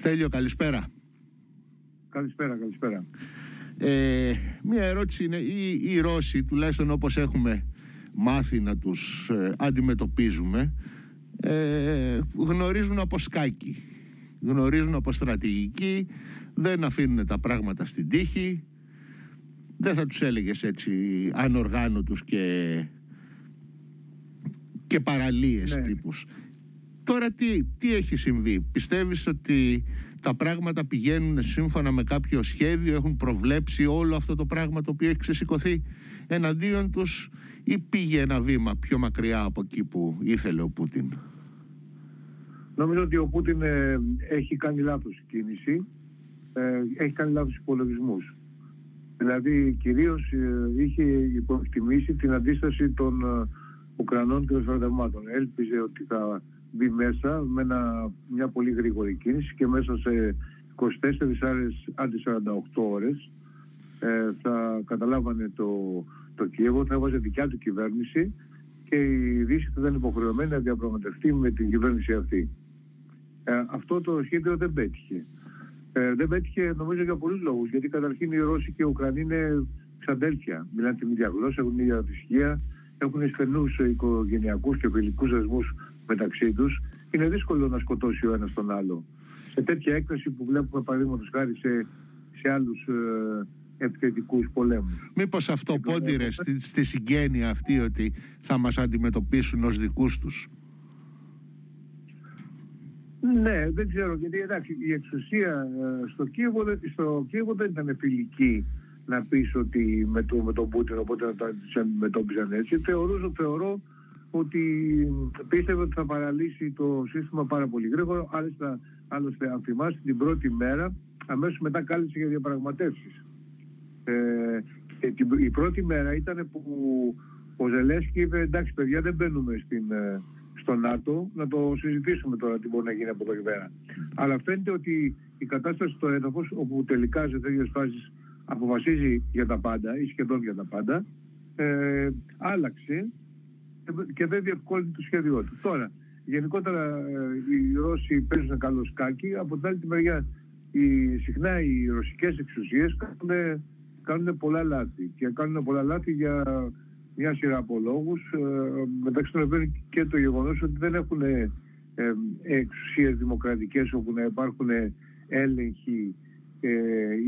Στέλιο, καλησπέρα. Καλησπέρα, καλησπέρα. Ε, μία ερώτηση είναι, οι, οι Ρώσοι, τουλάχιστον όπως έχουμε μάθει να τους ε, αντιμετωπίζουμε, ε, γνωρίζουν από σκάκι, γνωρίζουν από στρατηγική, δεν αφήνουν τα πράγματα στην τύχη, δεν θα τους έλεγες έτσι ανοργάνωτους και, και παραλίες ναι. τύπους. Τώρα τι, τι έχει συμβεί, πιστεύεις ότι τα πράγματα πηγαίνουν σύμφωνα με κάποιο σχέδιο, έχουν προβλέψει όλο αυτό το πράγμα το οποίο έχει ξεσηκωθεί εναντίον τους ή πήγε ένα βήμα πιο μακριά από εκεί που ήθελε ο Πούτιν; Νομίζω ότι ο Πούτιν ε, έχει κάνει λάθος κίνηση, ε, έχει κάνει λάθος υπολογισμούς. Δηλαδή κυρίως ε, είχε υποεκτιμήσει την αντίσταση των ε, Ουκρανών και των στρατευμάτων. Έλπιζε ότι θα μπει μέσα με μια πολύ γρήγορη κίνηση και μέσα σε 24 ώρες άντι 48 ώρες ε, θα καταλάβανε το, το Κίεβο, θα έβαζε δικιά του κυβέρνηση και η Δύση θα ήταν υποχρεωμένη να διαπραγματευτεί με την κυβέρνηση αυτή. Ε, αυτό το σχέδιο δεν πέτυχε. Ε, δεν πέτυχε νομίζω για πολλούς λόγους, γιατί καταρχήν οι Ρώσοι και οι Ουκρανοί είναι ξαντέλφια. Μιλάνε την ίδια γλώσσα, έχουν την ίδια θρησκεία, έχουν στενούς οικογενειακούς και φιλικούς δεσμούς μεταξύ τους, είναι δύσκολο να σκοτώσει ο ένας τον άλλο. Σε τέτοια έκθεση που βλέπουμε παραδείγματος χάρη σε, σε άλλους ε, επιθετικούς πολέμους. Μήπως αυτό πόντιρε στη, στη συγγένεια αυτή ότι θα μας αντιμετωπίσουν ως δικούς τους; Ναι, δεν ξέρω γιατί εντάξει η εξουσία ε, στο Κίεβο, στο Κίεβο δεν ήταν φιλική να πεις ότι με, το, με τον Πούτιν οπότε να τα αντιμετώπιζαν έτσι. Θεωρούσα, θεωρώ ότι πίστευε ότι θα παραλύσει το σύστημα πάρα πολύ γρήγορα. Άλλωστε, άλλωστε αν θυμάστε την πρώτη μέρα, αμέσως μετά κάλεσε για διαπραγματεύσεις. Ε, η πρώτη μέρα ήταν που ο Ζελέσκι είπε εντάξει παιδιά δεν μπαίνουμε στην, ε, στο ΝΑΤΟ, να το συζητήσουμε τώρα τι μπορεί να γίνει από εδώ και πέρα. Αλλά φαίνεται ότι η κατάσταση στο έδαφος, όπου τελικά σε τέτοιες φάσεις αποφασίζει για τα πάντα ή σχεδόν για τα πάντα, ε, άλλαξε και δεν διευκόλυνε το σχέδιό του. Τώρα, γενικότερα ε, οι Ρώσοι παίζουν καλό σκάκι, από την άλλη τη μεριά οι, συχνά οι ρωσικές εξουσίες κάνουν, κάνουν πολλά λάθη και κάνουν πολλά λάθη για μια σειρά από λόγους, ε, μεταξύ των οποίων και το γεγονός ότι δεν έχουν ε, εξουσίες δημοκρατικές όπου να υπάρχουν έλεγχοι ε,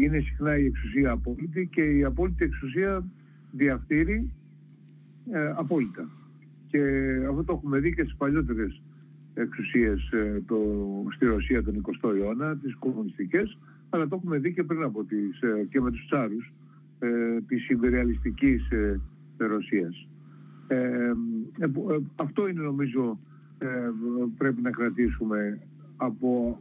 είναι συχνά η εξουσία απόλυτη και η απόλυτη εξουσία διαφθείρει ε, απόλυτα. Και αυτό το έχουμε δει και στις παλιότερες εξουσίες ε, το, στη Ρωσία τον 20ο αιώνα, τις κομμουνιστικές, αλλά το έχουμε δει και πριν από τις, ε, και με τους τσάρους ε, της υπεριαλιστικής ε, Ρωσίας. αυτό είναι νομίζω πρέπει να κρατήσουμε από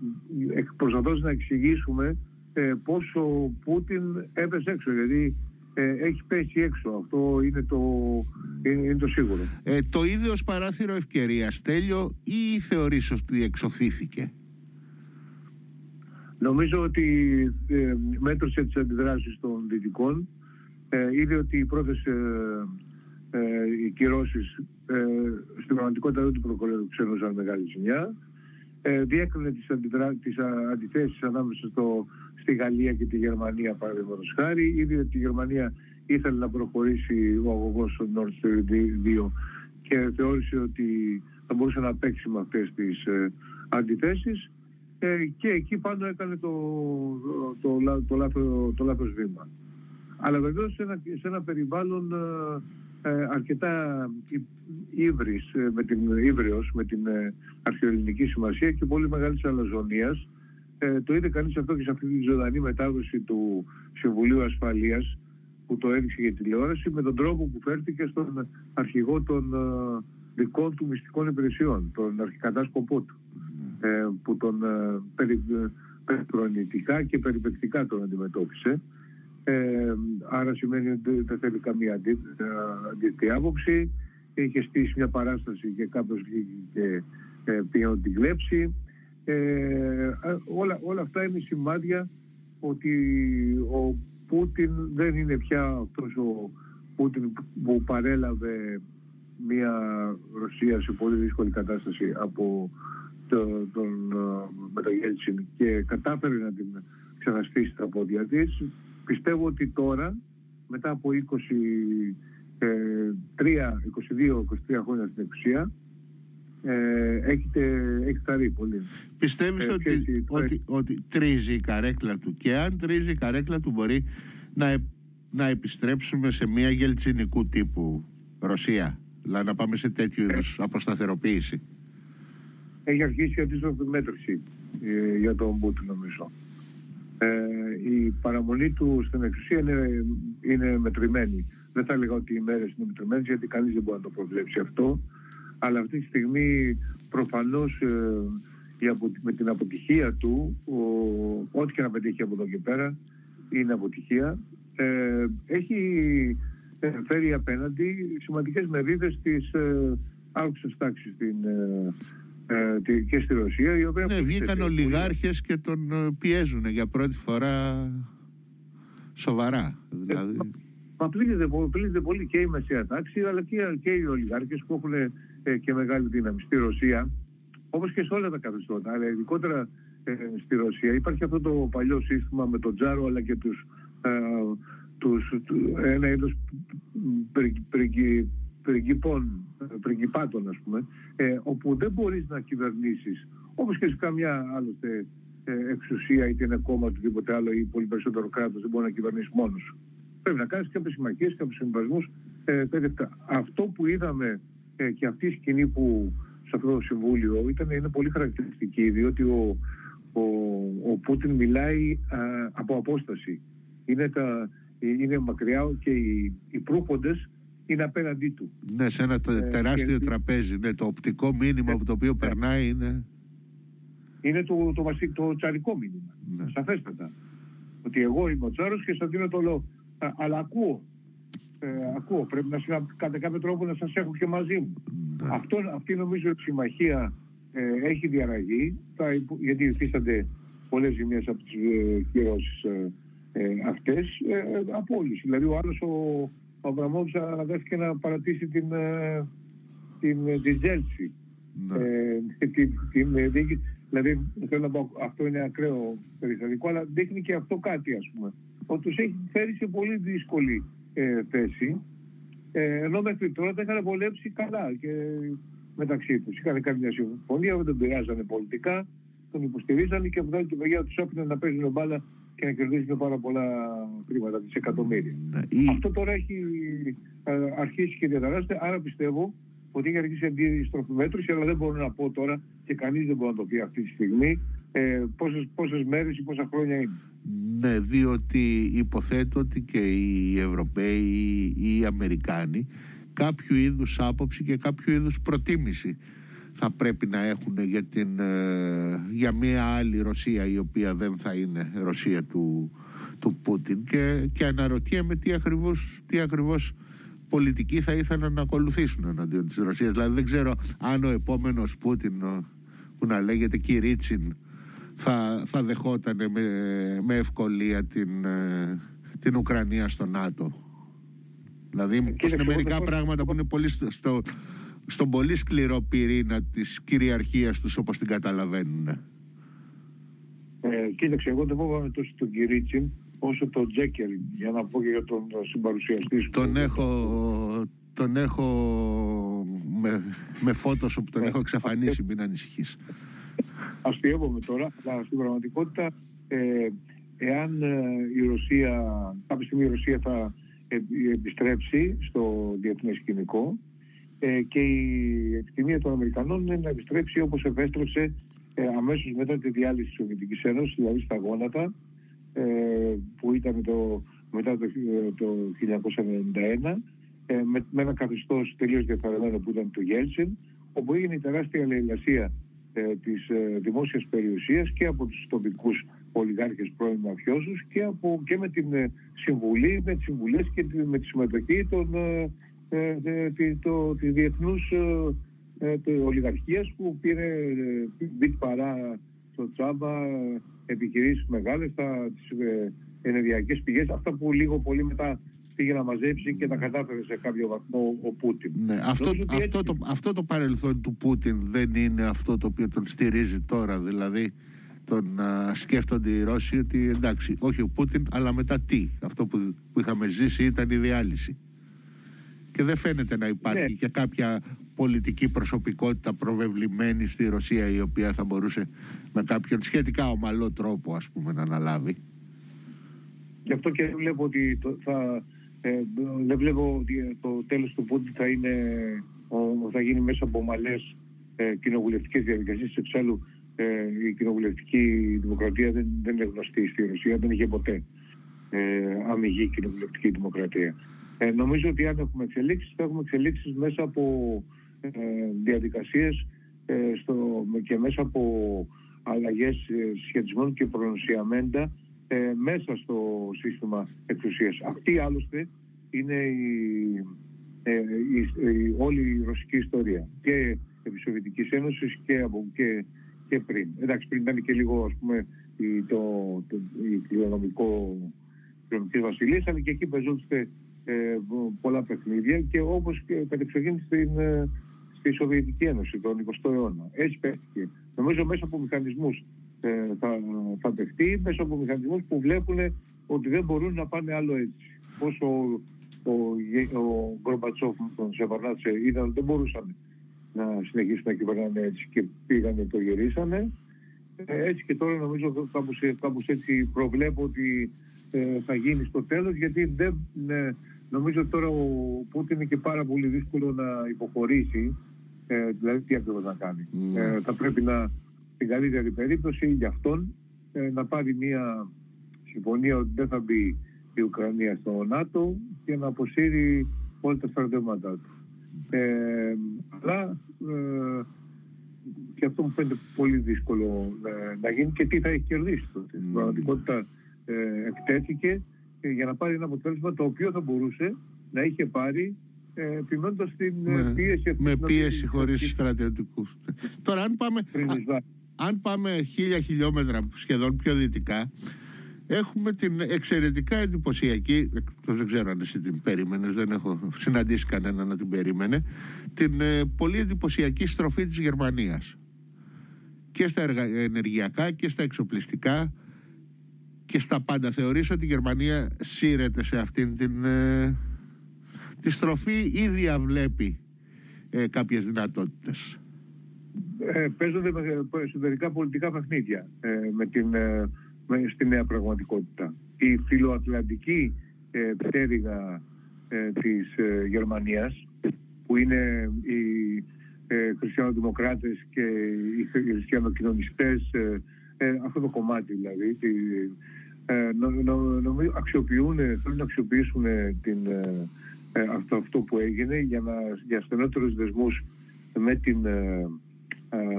προσπαθώντας να εξηγήσουμε ε, πόσο ο Πούτιν έπεσε έξω, γιατί ε, έχει πέσει έξω. Αυτό είναι το, είναι, το σίγουρο. Ε, το είδε ως παράθυρο ευκαιρία, Στέλιο, ή θεωρείς ότι εξοφήθηκε. Νομίζω ότι ε, μέτρησε τις αντιδράσεις των δυτικών. Ε, είδε ότι οι πρώτες ε, ε, οι κυρώσεις ε, στην πραγματικότητα δεν του προκολουθούσαν μεγάλη ζημιά. Ε, διέκρινε τις, αντιδρά... τις αντιθέσεις ανάμεσα στο στη Γαλλία και τη Γερμανία παραδείγματος χάρη. Είδε ότι η Γερμανία ήθελε να προχωρήσει ο αγωγός στο Nord Stream 2 και θεώρησε ότι θα μπορούσε να παίξει με αυτές τις ε, αντιθέσεις ε, και εκεί πάνω έκανε το, το, το, το, λάθος, το λάθος βήμα. Αλλά βεβαίως σε ένα, σε ένα περιβάλλον ε, ε αρκετά ύβρις, ε, με την, ύβριος, με την ε, αρχαιοελληνική σημασία και πολύ μεγάλης αλαζονίας ε, το είδε κανείς αυτό και σε αυτή τη ζωντανή μετάδοση του Συμβουλίου Ασφαλείας που το έδειξε για τηλεόραση με τον τρόπο που φέρθηκε στον αρχηγό των ε, δικών του μυστικών υπηρεσιών, τον αρχικατάσκοπό του, ε, που τον ε, περι, περιπρονητικά και περιπεκτικά τον αντιμετώπισε. Ε, άρα σημαίνει ότι δεν θέλει καμία αντίθετη άποψη. Είχε στήσει μια παράσταση και κάποιος και ε, πήγε να την κλέψει. Ε, όλα, όλα αυτά είναι σημάδια ότι ο Πούτιν δεν είναι πια αυτός ο Πούτιν που παρέλαβε μια Ρωσία σε πολύ δύσκολη κατάσταση από το, τον, με το Γέλτσιν και κατάφερε να την ξεχαστήσει τα πόδια της, πιστεύω ότι τώρα, μετά από 23, 22-23 χρόνια στην εξουσία, ε, έχετε, έχεις πολύ. Πιστεύεις ε, ότι, ότι, ότι, τρίζει η καρέκλα του και αν τρίζει η καρέκλα του μπορεί να, να επιστρέψουμε σε μια γελτσινικού τύπου Ρωσία, δηλαδή να πάμε σε τέτοιου είδους αποσταθεροποίηση. Έχει αρχίσει η αντίστροφη μέτρηση ε, για τον Πούτιν νομίζω. Ε, η παραμονή του στην εξουσία είναι, είναι μετρημένη. Δεν θα έλεγα ότι οι μέρες είναι μετρημένες γιατί κανείς δεν μπορεί να το προβλέψει αυτό. Αλλά αυτή τη στιγμή προφανώς ε, με την αποτυχία του, ό,τι και να πετύχει από εδώ και πέρα, είναι αποτυχία. Ε, έχει φέρει απέναντι σημαντικές μερίδες της ε, άκουσας τάξης στην, ε, ε, και στη Ρωσία. Η οποία ναι, βγήκαν ολιγάρχες και τον ε, πιέζουν για πρώτη φορά σοβαρά. Δηλαδή. Μα πλήττεται, πολύ και η μεσαία τάξη αλλά και, και οι ολιγάρχες που έχουν ε, και μεγάλη δύναμη. Στη Ρωσία όπως και σε όλα τα καθεστώτα αλλά ειδικότερα ε, στη Ρωσία υπάρχει αυτό το παλιό σύστημα με τον Τζάρο αλλά και τους, ε, τους, ένα είδος πριγκιπών, πριγκιπάτων ας πούμε ε, όπου δεν μπορείς να κυβερνήσεις όπως και σε καμιά άλλωστε ε, εξουσία είτε είναι κόμμα οτιδήποτε άλλο ή πολύ περισσότερο κράτος δεν μπορεί να κυβερνήσεις μόνος πρέπει να κάνεις κάποιες συμμαχίες, κάποιους συμβασμούς ε, αυτό που είδαμε ε, και αυτή η σκηνή που σε αυτό το Συμβούλιο ήταν, είναι πολύ χαρακτηριστική διότι ο, ο, ο Πούτιν μιλάει από απόσταση. Είναι, τα, είναι μακριά και οι, οι πρόποντες είναι απέναντί του. Ναι, σε ένα ε, τεράστιο τραπέζι. Ναι, το οπτικό μήνυμα από το οποίο ναι. περνάει είναι... Είναι το, το, το, το τσαρικό μήνυμα. Ναι. Σαφέστατα. Ότι εγώ είμαι ο τσάρος και σας δίνω το λόγο. Αλλά ακούω ε, ακούω. Πρέπει να κατά κάποιο τρόπο να σας έχω και μαζί μου. Ναι. Αυτό, αυτή νομίζω η συμμαχία ε, έχει διαραγεί, γιατί υφίστανται πολλές ζημίες από τις ε, κυρώσεις ε, ε, αυτές, ε, από όλους. Δηλαδή ο άλλος ο, ο Αβραμόβης αναδέχθηκε να παρατήσει την, ε, την, την Τζέλση. Ναι. την, την, δηλαδή θέλω να πω αυτό είναι ακραίο περιστατικό αλλά δείχνει και αυτό κάτι ας πούμε ότι τους έχει φέρει σε πολύ δύσκολη ε, θέση, ε, ενώ μέχρι τώρα τα είχαν βολέψει καλά και μεταξύ τους. Είχαν κάνει μια συμφωνία, δεν τον πειράζανε πολιτικά, τον υποστηρίζανε και από την μεριά τους όπιναν να παίζουν μπάλα και να κερδίσουν πάρα πολλά χρήματα, δισεκατομμύρια. Ναι, Αυτό τώρα έχει ε, αρχίσει και διαταράσσεται, άρα πιστεύω ότι έχει αρχίσει αντίστροφη μέτρηση, αλλά δεν μπορώ να πω τώρα και κανείς δεν μπορεί να το πει αυτή τη στιγμή ε, πόσες, πόσες μέρες ή πόσα χρόνια είναι. Ναι, διότι υποθέτω ότι και οι Ευρωπαίοι ή οι Αμερικάνοι κάποιο είδους άποψη και κάποιο είδους προτίμηση θα πρέπει να έχουν για, την, ε, για μια άλλη Ρωσία η οποία δεν θα είναι Ρωσία του, του Πούτιν και, και αναρωτιέμαι τι ακριβώς, τι ακριβώς πολιτική θα ήθελαν να ακολουθήσουν εναντίον της Ρωσίας. Δηλαδή δεν ξέρω αν ο επόμενος Πούτιν που να λέγεται Κυρίτσιν θα, θα δεχόταν με, με ευκολία την, ε, την Ουκρανία στο ΝΑΤΟ. Δηλαδή είναι μερικά πράγματα που είναι πολύ στο, στον πολύ σκληρό πυρήνα της κυριαρχίας τους όπως την καταλαβαίνουν. Ε, κοίταξε, εγώ δεν φοβάμαι τόσο τον Κυρίτσιν όσο τον Τζέκερ, για να πω και για τον συμπαρουσιαστή σου. Τον έχω, τον έχω με, με φώτος που τον ναι. έχω εξαφανίσει, μην ανησυχείς αστείευομαι τώρα, αλλά στην πραγματικότητα ε, εάν ε, η Ρωσία, κάποια στιγμή η Ρωσία θα επιστρέψει στο διεθνές σκηνικό ε, και η εκτιμία των Αμερικανών είναι να επιστρέψει όπως επέστρεψε ε, αμέσως μετά τη διάλυση της Σοβιετικής Ένωσης, δηλαδή στα γόνατα, ε, που ήταν το, μετά το, το 1991, ε, με, με ένα καθεστώς τελείως διαφορετικό που ήταν το Γέλσιν, όπου έγινε η τεράστια λαϊλασία ε, της ε, δημόσιας περιουσίας και από τους τοπικούς ολιγάρχες πρώην μαφιόζους και, από, και με την ε, συμβουλή, με τις συμβουλές και με τη συμμετοχή των, ε, τη, το, της διεθνούς ε, ολιγαρχίας που πήρε μπιτ παρά στο τσάμπα επιχειρήσεις μεγάλες, τα, τις ενεργειακές πηγές, αυτά που λίγο πολύ μετά πήγε να μαζέψει και τα κατάφερε σε κάποιο βαθμό ο Πούτιν. Ναι, αυτό, αυτό, το, αυτό το παρελθόν του Πούτιν δεν είναι αυτό το οποίο τον στηρίζει τώρα. Δηλαδή τον να σκέφτονται οι Ρώσοι ότι εντάξει, όχι ο Πούτιν, αλλά μετά τι. Αυτό που, που είχαμε ζήσει ήταν η διάλυση. Και δεν φαίνεται να υπάρχει ναι. και κάποια πολιτική προσωπικότητα προβεβλημένη στη Ρωσία η οποία θα μπορούσε με κάποιον σχετικά ομαλό τρόπο ας πούμε να αναλάβει. Γι' αυτό και βλέπω ότι το, θα, ε, δεν βλέπω ότι το τέλος του Πούτιν θα, είναι, θα γίνει μέσα από ομαλές ε, κοινοβουλευτικές διαδικασίες. Εξάλλου ε, η κοινοβουλευτική δημοκρατία δεν, δεν είναι γνωστή στη Ρωσία, δεν είχε ποτέ ε, αμυγή κοινοβουλευτική δημοκρατία. Ε, νομίζω ότι αν έχουμε εξελίξεις, θα έχουμε εξελίξεις μέσα από ε, διαδικασίες ε, στο, και μέσα από αλλαγές ε, σχετισμών και προνοσιαμέντα ε, μέσα στο σύστημα εξουσίας. Αυτή άλλωστε είναι η, ε, η, όλη η ρωσική ιστορία και επί Σοβιετικής Ένωσης και, από, και, και πριν. Εντάξει, πριν ήταν και λίγο ας πούμε η, το, το, η κληρονομικό κληρονομικής βασιλείας, αλλά και εκεί παίζονται ε, πολλά παιχνίδια και όπως και κατεξοχήν στην, ε, στη Σοβιετική Ένωση τον 20ο αιώνα. Έτσι παίχτηκε. Νομίζω μέσα από μηχανισμούς ε, θα, θα παιχτεί, μέσα από μηχανισμούς που βλέπουν ότι δεν μπορούν να πάνε άλλο έτσι. Όσο ο, ο, ο Γκρομπατσόφ με τον Σεβαρνάτσε είδαν ότι δεν μπορούσαν να συνεχίσουν να κυβερνάνε έτσι και πήγανε το γυρίσανε. Ε, έτσι και τώρα νομίζω κάπως, κάπως έτσι προβλέπω ότι ε, θα γίνει στο τέλος γιατί δεν, ε, νομίζω τώρα ο Πούτιν είναι και πάρα πολύ δύσκολο να υποχωρήσει ε, δηλαδή τι ακριβώς να κάνει. Mm. Ε, θα πρέπει να, στην καλύτερη περίπτωση για αυτόν, ε, να πάρει μια συμφωνία ότι δεν θα μπει η Ουκρανία στο ΝΑΤΟ και να αποσύρει όλα τα στρατεύματά του. Ε, αλλά ε, και αυτό μου φαίνεται πολύ δύσκολο ε, να γίνει και τι θα έχει κερδίσει τότε. Mm. Στην πραγματικότητα ε, εκτέθηκε για να πάρει ένα αποτέλεσμα το οποίο θα μπορούσε να είχε πάρει ε, επιμένοντας την ε, με, πίεση Με πίεση χωρίς στρατιωτικούς. Τώρα αν πάμε, αν πάμε χίλια χιλιόμετρα σχεδόν πιο δυτικά, έχουμε την εξαιρετικά εντυπωσιακή, δεν ξέρω αν εσύ την περίμενες, δεν έχω συναντήσει κανένα να την περίμενε, την ε, πολύ εντυπωσιακή στροφή της Γερμανίας. Και στα ενεργειακά και στα εξοπλιστικά και στα πάντα. Θεωρείς ότι η Γερμανία σύρεται σε αυτήν την τη στροφή ή διαβλέπει ε, κάποιες δυνατότητες; Ε, παίζονται εσωτερικά πολιτικά παιχνίδια ε, με την, ε, με, στη νέα πραγματικότητα. Η φιλοατλαντική ε, πτέρυγα ε, της ε, Γερμανίας που είναι οι ε, χριστιανοδημοκράτες και οι χριστιανοκοινωνιστές αυτό το κομμάτι δηλαδή νομίζω αξιοποιούν, θέλουν να αξιοποιήσουν την ε, αυτό, αυτό που έγινε για, να, για στενότερους δεσμούς με την, ε, ε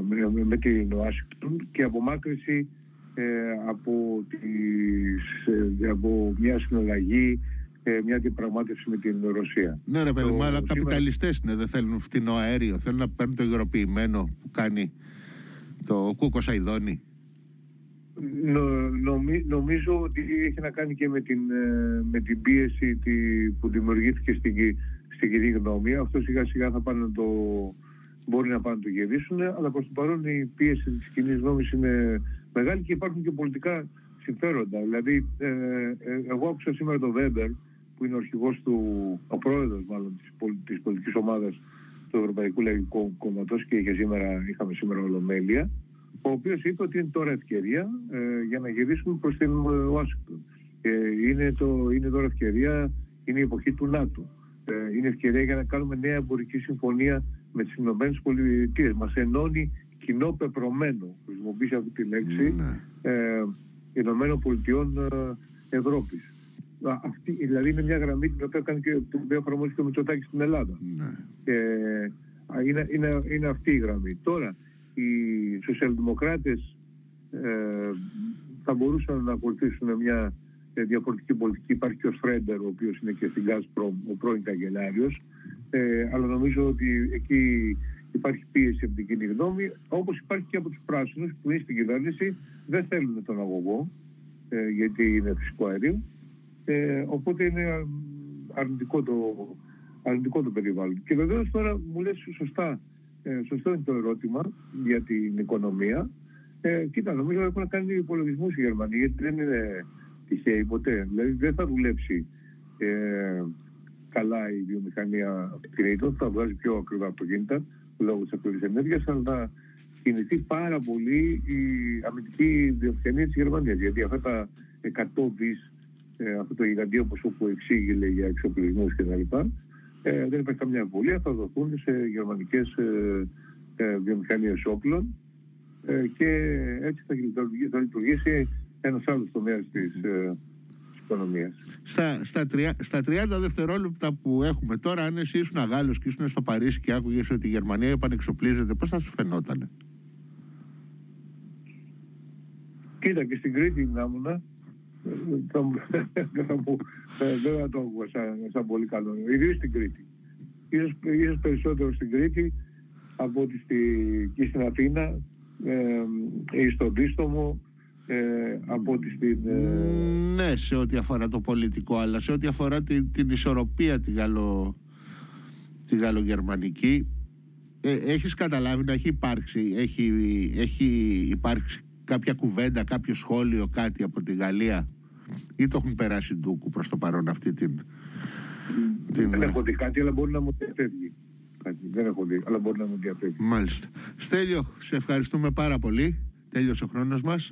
με, με την Ουάσιγκτον και απομάκρυση ε, από, τις, ε, από μια συναλλαγή μια διαπραγμάτευση με την Ρωσία. Ναι ρε παιδί μου, αλλά σήμερα... καπιταλιστές είναι, δεν θέλουν φτηνό αέριο, θέλουν να παίρνουν το υγροποιημένο που κάνει το κούκο Σαϊδόνι. Νο, νομίζω ότι έχει να κάνει και με την, ε, με την πίεση τη, που δημιουργήθηκε στην, στην κοινή γνώμη. Αυτό σιγά σιγά θα πάνε το, μπορεί να πάνε να το γυρίσουν, αλλά προς το παρόν η πίεση της κοινής γνώμης είναι μεγάλη και υπάρχουν και πολιτικά συμφέροντα. Δηλαδή, ε, ε, εγώ άκουσα σήμερα τον Βέμπερ, που είναι ο αρχηγός του, ο πρόεδρος μάλλον της, της πολιτικής ομάδας του Ευρωπαϊκού Λαϊκού Κόμματος και είχε σήμερα, είχαμε σήμερα ολομέλεια, ο οποίος είπε ότι είναι τώρα ευκαιρία ε, για να γυρίσουμε προς την Ουάσιγκτον. Ε, είναι, το, είναι τώρα ευκαιρία, είναι η εποχή του ΝΑΤΟ. Ε, είναι ευκαιρία για να κάνουμε νέα εμπορική συμφωνία με τις Ηνωμένες Πολιτείες. Μας ενώνει κοινό πεπρωμένο, χρησιμοποιήσει αυτή τη λέξη, ναι. ε, Ηνωμένων Πολιτειών ε, Ευρώπης. Αυτή, δηλαδή είναι μια γραμμή την οποία κάνει και το οποίο εφαρμόζει και ο Μητσοτάκης στην Ελλάδα. Ναι. Ε, είναι, είναι, είναι αυτή η γραμμή. Τώρα, οι σοσιαλδημοκράτες ε, θα μπορούσαν να ακολουθήσουν μια ε, διαφορετική πολιτική. Υπάρχει και ο Φρέντερ, ο οποίος είναι και στην Gazprom, ο πρώην καγκελάριος. Ε, αλλά νομίζω ότι εκεί υπάρχει πίεση από την κοινή γνώμη, όπως υπάρχει και από τους πράσινους που είναι στην κυβέρνηση, δεν θέλουν τον αγωγό, ε, γιατί είναι φυσικό αέριο. Ε, οπότε είναι αρνητικό το, αρνητικό το περιβάλλον. Και βεβαίως τώρα μου λες σωστά, ε, σωστό είναι το ερώτημα για την οικονομία. Ε, κοίτα, νομίζω έχουν κάνει υπολογισμούς οι Γερμανοί, γιατί δεν είναι τυχαίοι ποτέ. Δηλαδή δεν θα δουλέψει ε, καλά η βιομηχανία αυτοκινήτων, θα βγάζει πιο ακριβά αυτοκίνητα λόγω της ακριβής ενέργειας, αλλά θα κινηθεί πάρα πολύ η αμυντική βιομηχανία της Γερμανίας. Γιατί αυτά τα 100 δις, ε, αυτό το γιγαντίο ποσό που εξήγηλε για εξοπλισμούς κτλ. Ε, δεν υπάρχει καμιά εμβολία, θα δοθούν σε γερμανικές ε, ε, βιομηχανίες όπλων ε, και έτσι θα λειτουργήσει, θα λειτουργήσει ένας άλλος τομέας της, ε, οικονομίας. Στα, στα, τρια, στα 30 δευτερόλεπτα που έχουμε τώρα, αν εσύ ήσουν Γάλλος και ήσουν στο Παρίσι και άκουγες ότι η Γερμανία επανεξοπλίζεται, πώς θα σου φαινότανε; Κοίτα και στην Κρήτη να ήμουν, δεν θα το άκουγα σαν, σαν πολύ καλό. Ιδίως στην Κρήτη. Ίσως, ίσως περισσότερο στην Κρήτη από ότι στη, και στην Αθήνα ε, ή στον Δίστομο ε, από ότι στην... Ε... Ναι, σε ό,τι αφορά το πολιτικό, αλλά σε ό,τι αφορά την, την ισορροπία τη, γαλλο, τη γαλλογερμανική, ε, έχεις καταλάβει να έχει υπάρξει, έχει, έχει υπάρξει κάποια κουβέντα, κάποιο σχόλιο, κάτι από τη Γαλλία; Ή το έχουν περάσει ντούκου προς το παρόν αυτή την... την... Δεν έχω δει κάτι, αλλά μπορεί να μου διαφεύγει. Δεν έχω δει, αλλά μπορεί να μου διαφεύγει. Μάλιστα. Στέλιο, σε ευχαριστούμε πάρα πολύ. Τέλειωσε ο χρόνος μας.